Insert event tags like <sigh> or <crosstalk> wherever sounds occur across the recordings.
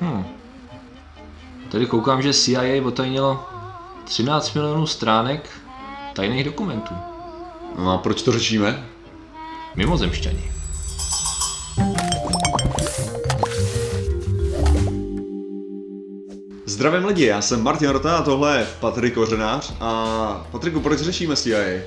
Hm. Tady koukám, že CIA otajnilo 13 milionů stránek tajných dokumentů. No a proč to řešíme? Mimozemšťani. Zdravím lidi, já jsem Martin Rota a tohle je Patrik Kořenář a Patriku, proč řešíme CIA?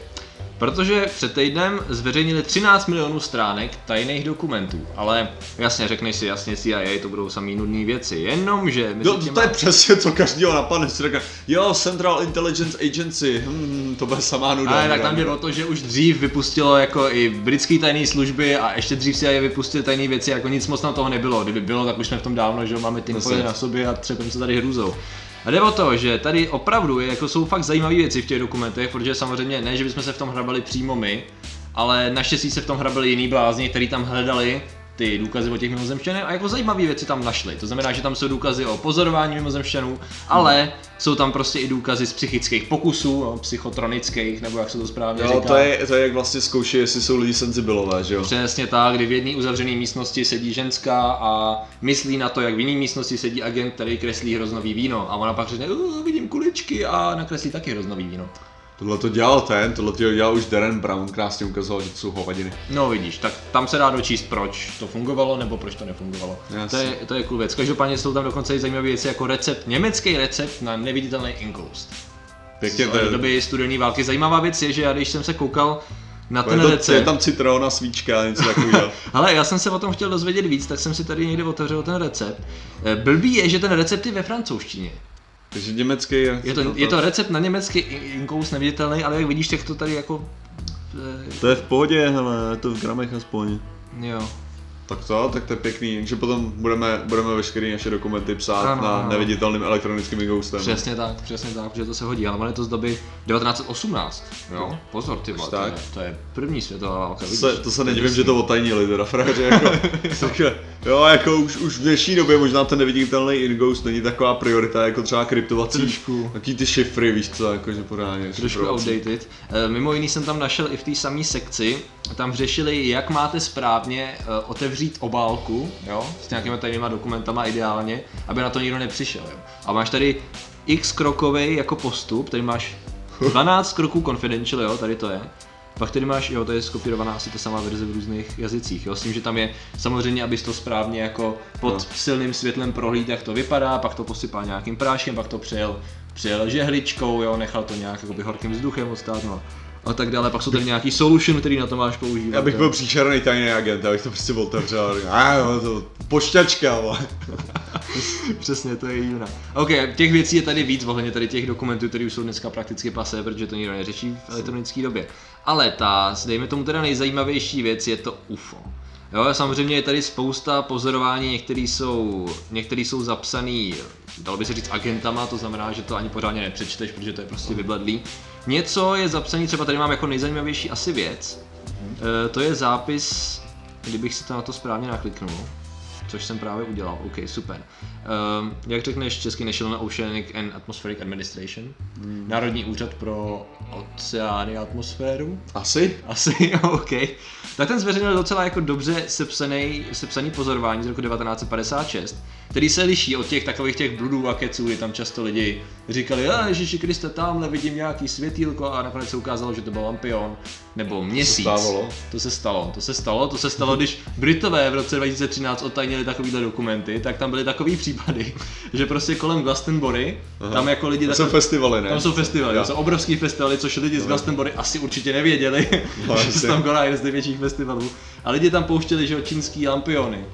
Protože před týdnem zveřejnili 13 milionů stránek tajných dokumentů, ale jasně řekneš si, jasně CIA, to budou samý nudné věci, jenomže... No, těma- to je přesně co každýho napadne, si řekne, jo, Central Intelligence Agency, hm, to bude samá nuda. Ale tak tam jde o to, že už dřív vypustilo jako i britský tajné služby a ještě dřív si je vypustili tajné věci, jako nic moc na toho nebylo. Kdyby bylo, tak už jsme v tom dávno, že jo, máme Přesně. na sobě a třepem se tady hrůzou. A jde o to, že tady opravdu je, jako jsou fakt zajímavé věci v těch dokumentech, protože samozřejmě ne, že bychom se v tom hrabali přímo my, ale naštěstí se v tom hrabali jiný blázni, kteří tam hledali ty důkazy o těch mimozemšťanech a jako zajímavé věci tam našli. To znamená, že tam jsou důkazy o pozorování mimozemšťanů, ale jsou tam prostě i důkazy z psychických pokusů, no, psychotronických, nebo jak se to správně Jo, říká. to je, to je jak vlastně zkouší, jestli jsou lidi senzibilové, že jo? Přesně tak, kdy v jedné uzavřené místnosti sedí ženská a myslí na to, jak v jiné místnosti sedí agent, který kreslí hroznový víno. A ona pak řekne, "Uh, vidím kuličky a nakreslí taky hroznový víno. Tohle to dělal ten, tohle to dělal už Darren Brown, krásně ukazoval, že to jsou hovadiny. No vidíš, tak tam se dá dočíst, proč to fungovalo nebo proč to nefungovalo. Jasně. To je, to je cool věc. Každopádně jsou tam dokonce i zajímavé věci jako recept, německý recept na neviditelný inkoust. Pěkně, to je, doby studené války. Zajímavá věc je, že já když jsem se koukal na ten je, to, recept, je tam citron a svíčka, něco takového. Ale <laughs> já jsem se o tom chtěl dozvědět víc, tak jsem si tady někde otevřel ten recept. Eh, Blbý je, že ten recept je ve francouzštině. Takže německý je... Je to, je to recept na německy i- inkous neviditelný, ale jak vidíš, tak to tady jako... eh, To je v pohodě, hele, je to v gramech aspoň. Jo. Tak to, tak to je pěkný, takže potom budeme, budeme veškeré naše dokumenty psát Ano, na ano. neviditelným elektronickým ghostem. Přesně tak, přesně tak, protože to se hodí, ale je to z doby 1918. Jo, pozor ty vole, to, je, to je první světová válka, To vidíš? se, to se nedivím, že to otajnili teda, frajeři, jako, <laughs> takže, jo, jako už, už v dnešní době možná ten neviditelný in-ghost není taková priorita, jako třeba kryptovací, Trošku. taký ty šifry, víš co, jakože pořádně, Trošku outdated. Eh, Mimo jiný jsem tam našel i v té samé sekci, tam řešili, jak máte správně eh, otevřít obálku, jo, s nějakýma tajnýma dokumentama ideálně, aby na to nikdo nepřišel, jo. A máš tady x krokový jako postup, tady máš 12 kroků confidential, jo, tady to je. Pak tady máš, jo, to je skopírovaná asi ta samá verze v různých jazycích, jo, s tím, že tam je samozřejmě, abys to správně jako pod No. silným světlem prohlíd, jak to vypadá, pak to posypal nějakým práškem, pak to přijel, přijel žehličkou, jo, nechal to nějak jakoby horkým vzduchem odstát, no. A tak dále, pak jsou tady nějaký solution, který na to máš používat. Já bych byl příšerný tajný agent, já bych to prostě otevřel a to pošťačka. <laughs> Přesně, to je jiná. OK, těch věcí je tady víc ohledně tady těch dokumentů, které už jsou dneska prakticky pasé, protože to nikdo neřeší v elektronické době. Ale ta, dejme tomu teda nejzajímavější věc, je to UFO. Jo, samozřejmě je tady spousta pozorování, některý jsou, některý jsou zapsaný, dalo by se říct agentama, to znamená, že to ani pořádně nepřečteš, protože to je prostě vybledlý. Něco je zapsaný, třeba tady mám jako nejzajímavější asi věc, E, to je zápis, kdybych si to na to správně nakliknul, což jsem právě udělal, OK, super. Um, jak řekneš český National Oceanic and Atmospheric Administration? Hmm. Národní úřad pro oceány a atmosféru? Asi? Asi, <laughs> OK. Tak ten zveřejnil docela jako dobře sepsaný, sepsaný pozorování z roku 1956, který se liší od těch takových těch bludů a keců, kdy tam často lidi říkali, a Ježíši Kriste, tamhle vidím nějaký světýlko a nakonec se ukázalo, že to byl lampion nebo měsíc. stávalo? To se stalo, to se stalo, to se stalo, když Britové v roce 2013 odtajnili takovýhle dokumenty, tak tam byly takový případy, <laughs> že prostě kolem Glastonbury, tam jako lidi To jsou festivaly, ne? tam jsou festivaly, to jsou obrovský festivaly, což lidi z Glastonbury asi určitě nevěděli, <laughs> No, že se tam koná jeden z největších festivalů. A lidi tam pouštěli, že čínský lampiony.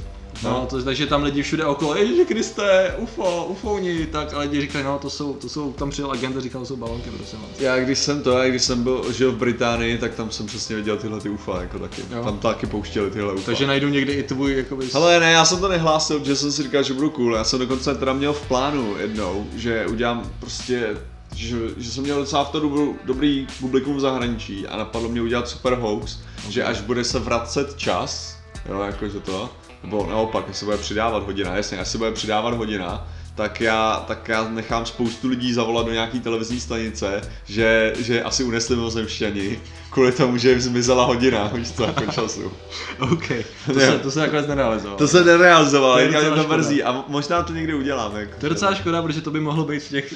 No, No. to, takže tam lidi všude okolo, Ježiši Kriste, UFO, UFOni, tak a lidi říkali, no to jsou, to jsou, tam přijel agent a říkal, to jsou balonky, prosím vás. Já když jsem to, já když jsem byl, žil v Británii, tak tam jsem přesně viděl tyhle ty UFA jako taky. Jo. Tam taky pouštěli tyhle UFA. Takže najdu někde i tvůj, jakoby... Ale ne, já jsem to nehlásil, protože jsem si říkal, že budu cool. Já jsem dokonce teda měl v plánu jednou, že udělám prostě, že, že jsem měl docela v to dobu, dobrý publikum v zahraničí a napadlo mě udělat super hoax, okay. že až bude se vracet čas, jo, jakože to, nebo naopak, se bude přidávat hodina, jasně, se bude přidávat hodina, tak já, tak já nechám spoustu lidí zavolat do nějaký televizní stanice, že, že asi unesli mimozemšťani, kvůli tomu, že jim zmizela hodina, víš co, jako času. <laughs> OK, to se, to se nakonec nerealizovalo. To se nerealizovalo, To je mě to mrzí a možná to někdy uděláme. Jako To je docela škoda, protože to by mohlo být <laughs> v těch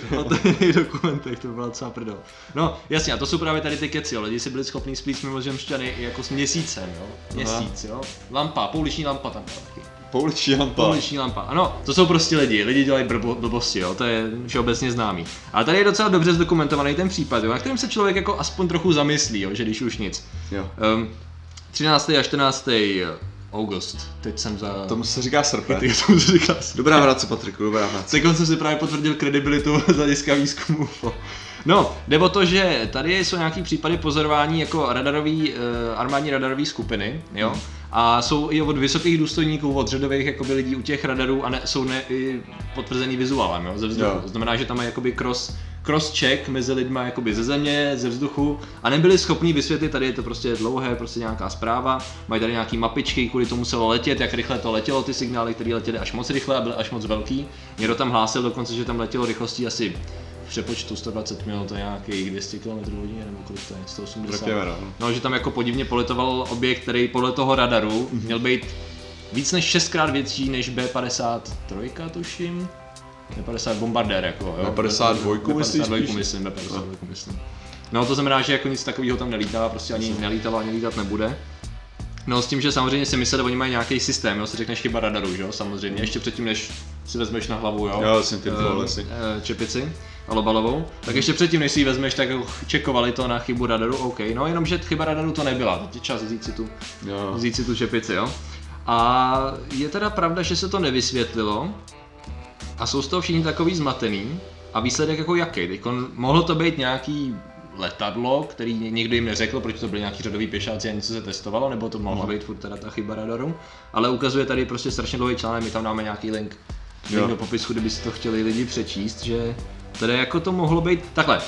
dokumentech, to by byla docela prdel. No, jasně, a to jsou právě tady ty keci, jo. lidi si byli schopni splít mimozemšťany jako s měsícem, jo. Měsíc, jo. Lampa, pouliční lampa tam byla taky. Pouliční lampa. Pouliční lampa. Ano, to jsou prostě lidi, lidi dělají blbo, blbosti, jo, to je všeobecně známý. Ale tady je docela dobře zdokumentovaný ten případ, jo, na kterým se člověk jako aspoň trochu zamyslí, jo, že když už nic. Jo. Um, 13. a 14. august, teď jsem za... Tomu se říká srpen. <laughs> Ty, tomu se říká Dobrá práce, Patriku, dobrá práce. Teď jsem si právě potvrdil kredibilitu <laughs> z hlediska výzkumu UFO. No, jde o to, že tady jsou nějaký případy pozorování jako radarový, uh, armádní radarové skupiny, jo, a jsou i od vysokých důstojníků, od řadových jakoby, lidí u těch radarů a ne, jsou ne, i potvrzený vizuálem, jo, ze vzduchu. Jo. To znamená, že tam mají jakoby cross, cross-check mezi lidma jakoby ze země, ze vzduchu a nebyli schopni vysvětlit, tady je to prostě dlouhé, prostě nějaká zpráva, mají tady nějaký mapičky, kvůli tomu muselo letět, jak rychle to letělo, ty signály, které letěly až moc rychle a byly až moc velký. Někdo tam hlásil dokonce, že tam letělo rychlostí asi v přepočtu 120 mil, to je nějakých 200 km hodině, nebo kolik to je, 180. Řekněme, no. No, že tam jako podivně poletoval objekt, který podle toho radaru měl být víc než šestkrát větší než B-53, tuším. B-50 bombardér, jako jo. B-52 myslíš B-52 spíš? myslím, B-52 myslím. No to znamená, že jako nic takového tam nelítá, prostě ani nelítalo, ani lítat nebude. No s tím, že samozřejmě si mysleli, oni mají nějaký systém, jo, si řekneš chyba radaru, že jo, samozřejmě, ještě předtím, než si vezmeš na hlavu, jo. Jo, jsem ty vole, si. eh, čepici alobalovou, tak ještě předtím, než si ji vezmeš, tak čekovali to na chybu radaru, OK, no jenomže chyba radaru to nebyla, teď je čas vzít si tu, Jo. vzít si tu čepici, jo. A je teda pravda, že se to nevysvětlilo. A jsou z toho všichni takový zmatený. A výsledek jako jaký? Teď mohlo to být nějaký letadlo, který někdo jim neřekl, proč to byli nějaký řadový pěšáci a něco se testovalo, nebo to mohla být furt teda ta chyba radaru, ale ukazuje tady prostě strašně dlouhý článek, my tam dáme nějaký link, link do popisku, kdyby si to chtěli lidi přečíst, že teda jako to mohlo být, takhle,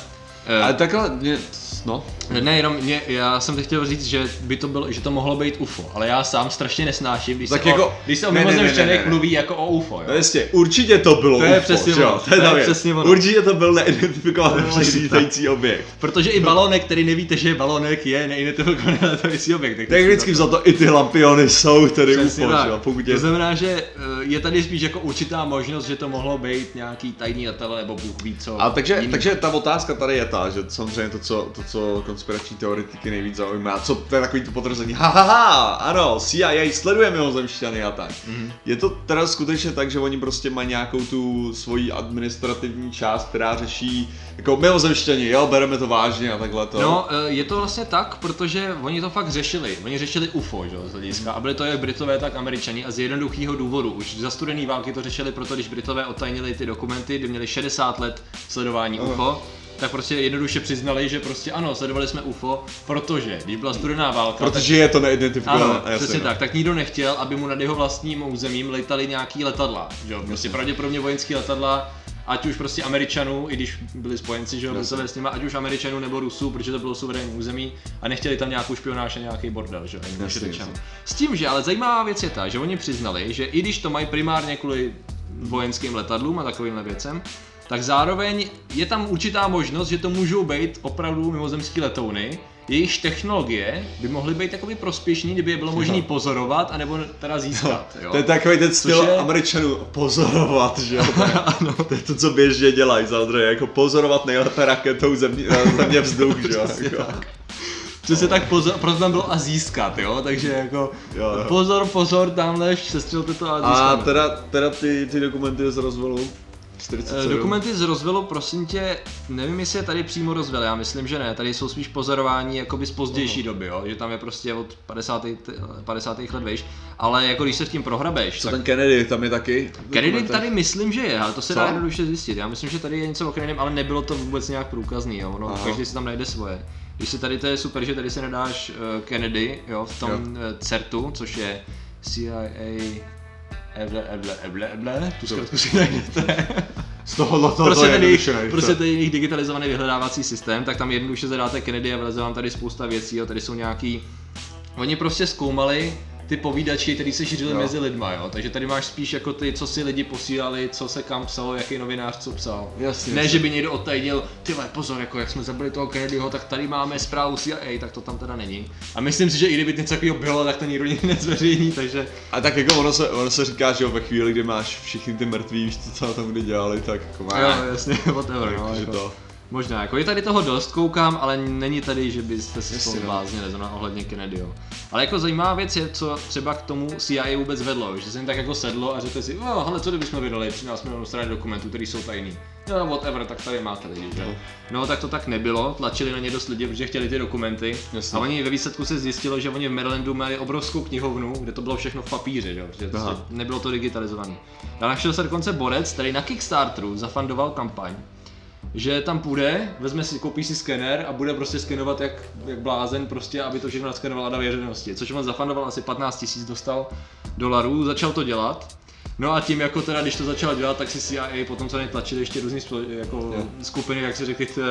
Ale takhle, mě, no. ne, jenom mě, já jsem teď chtěl říct, že by to bylo, že to mohlo být UFO, ale já sám strašně nesnáším, když Tak se jako- o, když se o mimozemšťanech ne. mluví jako o UFO, jo. No jistě, určitě to bylo To je UFO, přesně jo? ono, To je, to je přesně ono. Určitě to byl neidentifikovaný lítající objekt. Protože i balonek, který nevíte, že je balonek, je neidentifikovaný letající <laughs> objekt. Tak vždycky za to i ty lampiony jsou tedy UFO, tak. že jo? Pokud je... To znamená, že eh, je tady spíš jako určitá možnost, že to mohlo být nějaký tajný letadlo nebo Bůh ví co. A takže, takže ta otázka tady je ta, že samozřejmě to, co, to, co konspirační teoretiky nejvíc zaujímá, co to je takový to potvrzení, ha, ha, ha, ano, CIA sleduje mimozemšťany a tak. Mhm. Je to teda skutečně tak, že oni prostě mají nějakou tu svoji administrativní část, která řeší, jako mimozemšťani, jo, bereme to vážně a takhle to. No, eh, je to vlastně tak, protože oni to fakt řešili. Oni řešili UFO, že, z hlediska. A byli to jak Britové, tak Američani. A z jednoduchého důvodu. Už za studený války to řešili, proto když Britové otajnili ty dokumenty, kdy měli 60 let sledování UFO, tak prostě jednoduše přiznali, že prostě ano, sledovali jsme UFO, protože když byla studená válka, tak Protože je to neidentifikované. Ano, jasně, přesně no. tak. Tak nikdo nechtěl, aby mu nad jeho vlastním územím letali nějaký letadla. Že? Prostě pravděpodobně vojenský letadla, ať už prostě Američanů, i když byli spojenci, že jo, s nima, ať už Američanů nebo Rusů, protože to bylo suverénní území a nechtěli tam nějakou špionáž a nějaký bordel, že jo. S tím, že ale zajímavá věc je ta, že oni přiznali, že i když to mají primárně kvůli vojenským letadlům a takovýmhle věcem, tak zároveň je tam určitá možnost, že to můžou být opravdu mimozemský letouny, jejichž technologie by mohly být jakoby prospěšní, kdyby je bylo možné pozorovat, anebo teda získat. Jo? To je takový ten styl je- Američanů pozorovat, že jo? To je, <laughs> to je to, co běžně dělají, samozřejmě, jako pozorovat nejlépe raketou země, země vzduch, že jo? Přesně Jako. tak. Přesně tak pozor, proto tam bylo a získat, jo, takže jako Jo, jo. pozor, pozor, tamhle sestřelte to a A získáme. teda, teda ty, ty dokumenty z rozvalu Eh, 47. Dokumenty z rozvelu, prosím tě, nevím, jestli je tady přímo rozvel, já myslím, že ne, tady jsou spíš pozorování jakoby z pozdější doby, jo, že tam je prostě od 50. t- 50. let, víš, ale jako když se v tím prohrabeš, Co tak ten Kennedy, tam je taky? Kennedy tady myslím, že je, ale to se Co? dá jednoduše zjistit. Já myslím, že tady je něco o Kennedym, ale nebylo to vůbec nějak průkazný, jo. No, Aha. každý si tam najde svoje. Když si tady to je super, že tady si nedáš uh, Kennedy, jo, v tom Jo. uh, CERTu, což je CIA, eble, eble, eble, eble, tu zkrátku si najdete. Z tohohle toho prostě to je ten jejich, jednoduše, prostě ten jejich digitalizovaný vyhledávací systém, tak tam jednoduše zadáte Kennedy a vyleze vám tady spousta věcí, jo, tady jsou nějaký, oni prostě zkoumali, ty povídači, který se šířili Jo. mezi lidma, jo. Takže tady máš spíš jako ty, co si lidi posílali, co se kam psalo, jaký novinář co psal. Jasně, ne, jasně. že by někdo odtajnil, ty pozor, jako jak jsme zabili toho Kennedyho, tak tady máme zprávu CIA, tak to tam teda není. A myslím si, že i kdyby něco takového bylo, tak to nikdo nikdy nezveřejní, takže A tak jako ono se, ono se říká, že jo, ve chvíli, kdy máš všichni ty mrtví, víš co, tam kdy dělali, tak jako má. jo, jasně, <laughs> whatever, no, jako. to. Možná, jako je tady toho dost, koukám, ale není tady, že byste si to no. bláznili zrovna ohledně Kennedyho. Ale jako zajímavá věc je, co třeba k tomu CIA vůbec vedlo, že se jim tak jako sedlo a řekli si, oh, hele, co kdybychom vydali 13 milionů stran dokumentů, které jsou tajný. No, whatever, tak tady máte lidi, že? jo. No, tak to tak nebylo, tlačili na ně dost lidi, protože chtěli ty dokumenty. Jasně. A oni ve výsledku se zjistilo, že oni v Marylandu měli obrovskou knihovnu, kde to bylo všechno v papíře, že? jo, protože prostě nebylo to digitalizované. A našel se dokonce borec, který na Kickstarteru zafandoval kampaň, že tam půjde, vezme si, koupí si skener a bude prostě skenovat jak, jak blázen prostě, aby to všechno naskenoval a na věřenosti. Což on zafandoval asi 15 tisíc dostal dolarů, začal to dělat. No a tím jako teda, když to začal dělat, tak si CIA potom co tlačili ještě různý jako Jo. skupiny, jak si řekli, "T-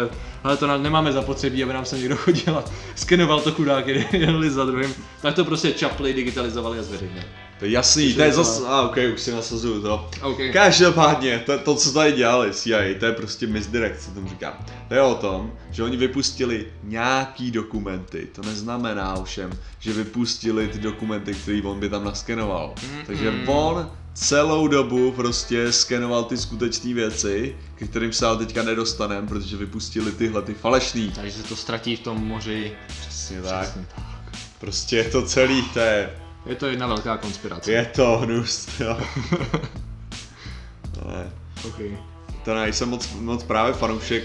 hele to nemáme zapotřebí, aby nám se někdo <laughs> chodil a skenoval to chudák jeden za druhým. Tak to prostě čapli, digitalizovali a zveřejnili. To je jasný, to je zase, a ok, už si nasazuju to. OK. Každopádně, to, to, co tady dělali CIA, to je prostě misdirect, co tomu říkám. To je o tom, že oni vypustili nějaký dokumenty, to neznamená ovšem, že vypustili ty dokumenty, které on by tam naskenoval. Takže on celou dobu prostě skenoval ty skutečné věci, ke kterým se ale teďka nedostaneme, protože vypustili tyhle ty falešný. Takže se to ztratí v tom moři. Přesně tak. Prostě je to celý, to je, Je to jedna velká konspirace. je to hnus, jo. <laughs> Ale Okay. to ne, jsem moc, moc právě fanoušek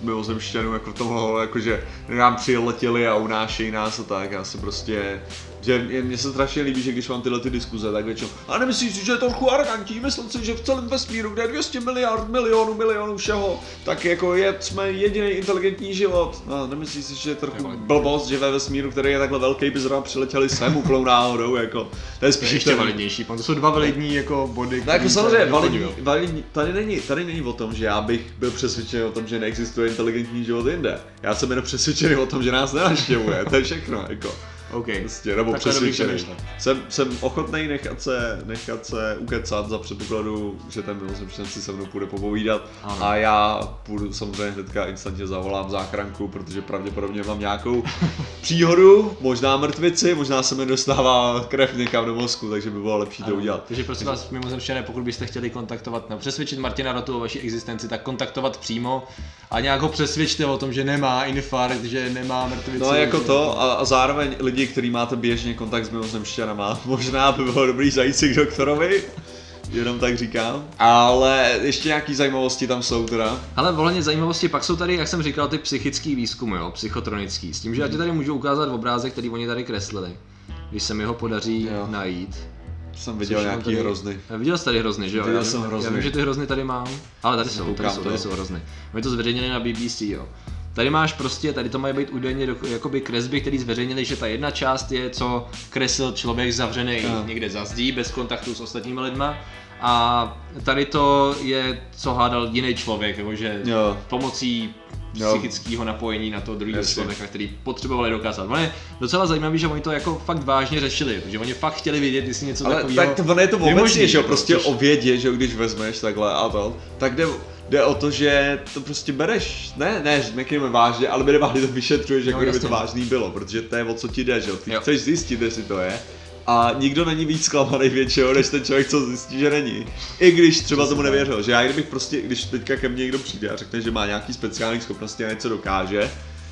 mimozemšťanů, jako toho, jakože nám přiletěli a unášejí nás a tak, já se prostě, že mně se strašně líbí, že když mám tyhle ty diskuze, tak většinou, a nemyslíš si, že je trochu arrogantní, myslím si, že v celém vesmíru, kde je 200 miliard, milionů, milionů všeho, tak jako je, jsme jediný inteligentní život. No, nemyslíš si, že je trochu blbost, že ve vesmíru, který je takhle velký, by zrovna přiletěli sem úplnou náhodou, jako, to je To spíš je ještě validnější, to jsou dva validní jako body, No jako samozřejmě, validní, validní, tady, není, tady není o tom, že já bych byl přesvědčený o tom, že neexistuje inteligentní život jinde. Já jsem jenom přesvědčený o tom, že nás nenaštěvuje, to je všechno, jako. OK. Prostě, nebo Takhle přesvědčený. Jsem, jsem ochotný nechat se, nechat se ukecat za předpokladu, že ten mimozemšťan si se mnou půjde popovídat Ano. a já půjdu samozřejmě hnedka instantně zavolám záchranku, protože pravděpodobně mám nějakou <laughs> příhodu, možná mrtvici, možná se mi dostává krev někam do mozku, takže by bylo lepší to Ano. udělat. Takže prosím vás, mimozemštěné, pokud byste chtěli kontaktovat, nebo přesvědčit Martina Rotu o vaší existenci, tak kontaktovat přímo a nějak ho přesvědčte o tom, že nemá infarkt, že nemá mrtvici. No jako to a, a zároveň lidi, který máte běžně kontakt s mimozemšťanama, <laughs> možná by bylo dobrý zajít si k doktorovi, jenom tak říkám. Ale ještě nějaký zajímavosti tam jsou teda. Ale voleně zajímavosti, pak jsou tady, jak jsem říkal, ty psychický výzkumy, jo, psychotronický. S tím, že já ti tady můžu ukázat obrázek, který oni tady kreslili, když se mi ho podaří Jo. najít. Jsem viděl Což nějaký tady- hrozny. Viděl jsi tady hrozny, že jo? Viděl já, jsem hrozny. Já vím, že ty hrozny tady mám, ale tady jsou, tady jsou, to. tady jsou hrozny. Oni to zveřejnili na BBC, jo. Tady máš prostě, tady to mají být údajně do- jakoby kresby, který zveřejnili, že ta jedna část je, co kreslil člověk zavřený Jo. někde za zdí, bez kontaktu s ostatními lidma. A tady to je, co hádal jiný člověk, jakože Jo. pomocí Jo. psychického napojení na to druhého člověka, který potřebovali dokázat. Ono je docela zajímavé, že oni to jako fakt vážně řešili, že oni fakt chtěli vědět, jestli něco Ale takového tak to ono je to obecně, že jo, prostě což- o vědě, že jo, když vezmeš takhle a to, tak jde, jde o to, že to prostě bereš, ne, ne, řekněme vážně, ale minimálně to vyšetřuješ, jako No, kdyby to vážný bylo, protože to je o co ti jde, že jo, ty Jo. chceš zjistit, jestli to je. A nikdo není víc zklamaný většinou, než ten člověk, co zjistí, že není. I když třeba tomu nevěřil, že já kdybych prostě, když teďka ke mně někdo přijde a řekne, že má nějaký speciální schopnosti a něco dokáže,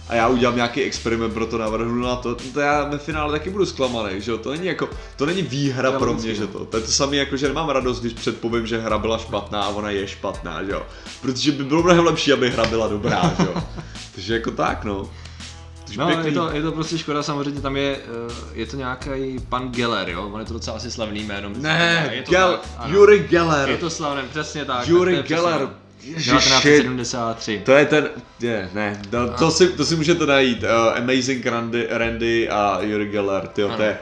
a já udělám nějaký experiment pro to navrhnu na to, to já ve finále taky budu zklamaný, že jo, to není jako, to není výhra To pro mě, že no. to, to je to samé jako, že nemám radost, když předpovím, že hra byla špatná a ona je špatná, že jo, protože by bylo mnohem lepší, aby hra byla dobrá, že jo, <laughs> takže jako tak, no. Takže No, pěkný. je to, je to prostě škoda, samozřejmě tam je, eh, je to nějaký pan Geller, jo, on je to docela asi slavný jméno. Ne, je to Gel, tak. Yuri Geller, Je to slavné, přesně tak. Yuri tak Geller, přesně. ježiši, 1973. To je ten, je, ne, to, to, si, to si můžete najít, uh, Amazing Randy, Randy a Yuri Geller, tyjo, to je,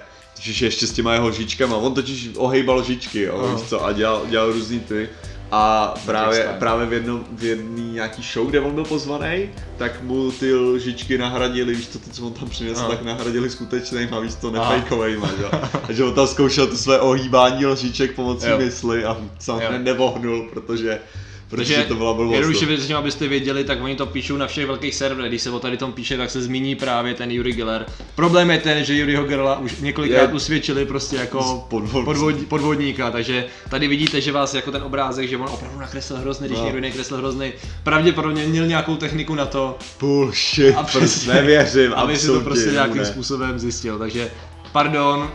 ještě s těma jeho žičkama, on totiž ohejbal žičky, jo, víš co, a dělal, dělal různý ty, A právě, právě v jednom, v jedný nějaký show, kde on byl pozvaný, tak mu ty lžičky nahradili, víš to, co on tam přinesl, Aha. tak nahradili skutečnýma, víš to, nefejkovejma, jo. <laughs> A že on tam zkoušel to své ohýbání lžiček pomocí Jo. mysli a samozřejmě Jo. nevohnul, protože, protože to byla blbost. jednoduše no. věřím, abyste věděli, tak oni to píšou na všech velkých serverech. Když se o tady tom píše, tak se zmíní právě ten Yuri Geller. Problém je ten, že Yuriho Gerla už několikrát Je- usvědčili prostě jako Podvod- podvod, podvodníka, takže tady vidíte, že vás jako ten obrázek, že on opravdu nakreslil hrozný, když No. někdo nekreslil hrozný, pravděpodobně měl nějakou techniku na to, Bullshit, A prostě nevěřím, <laughs> aby si to prostě nějakým ne. způsobem zjistil, takže pardon,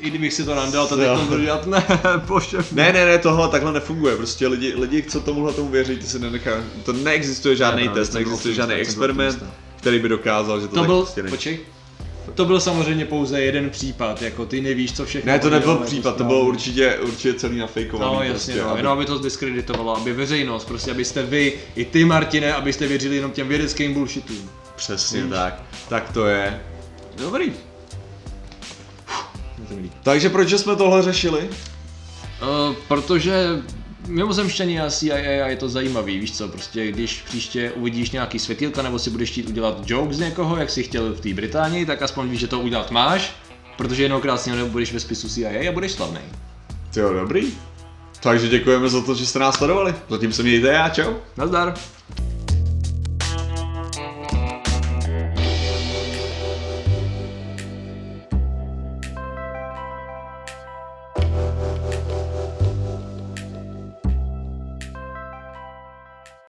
i kdybych si to nandal, to teď Jo. budu dělat, ne, <laughs> bože. Ne, ne, ne, tohle takhle nefunguje. Prostě lidi, lidi co tomuhle tomu věří, ty si nenechá. To neexistuje žádný Ne, test, neexistuje žádný experiment, který by dokázal, že to, To tak byl, prostě není. počkej, to byl samozřejmě pouze jeden případ, jako ty nevíš, co všechno. Ne, to nebyl dělali, případ, to správně. bylo určitě, určitě celý nafejkovaný. No jasně, prostě, no, aby- jenom aby to diskreditovalo, aby veřejnost, prostě abyste vy, i ty Martine, abyste věřili jenom těm vědeckým bullshitům. Přesně tak, tak to je. Dobrý. Je to milý. Takže proč jsme tohle řešili? Uh, protože mimozemštění a CIA a je to zajímavý, víš co, prostě když příště uvidíš nějaký světýlka nebo si budeš chtít udělat joke z někoho, jak si chtěl v té Británii, tak aspoň víš, že to udělat máš, protože jednou krásně budeš ve spisu CIA a budeš slavný. Jo, dobrý. Takže děkujeme za to, že jste nás sledovali. Zatím se mějte a čau. Nazdar!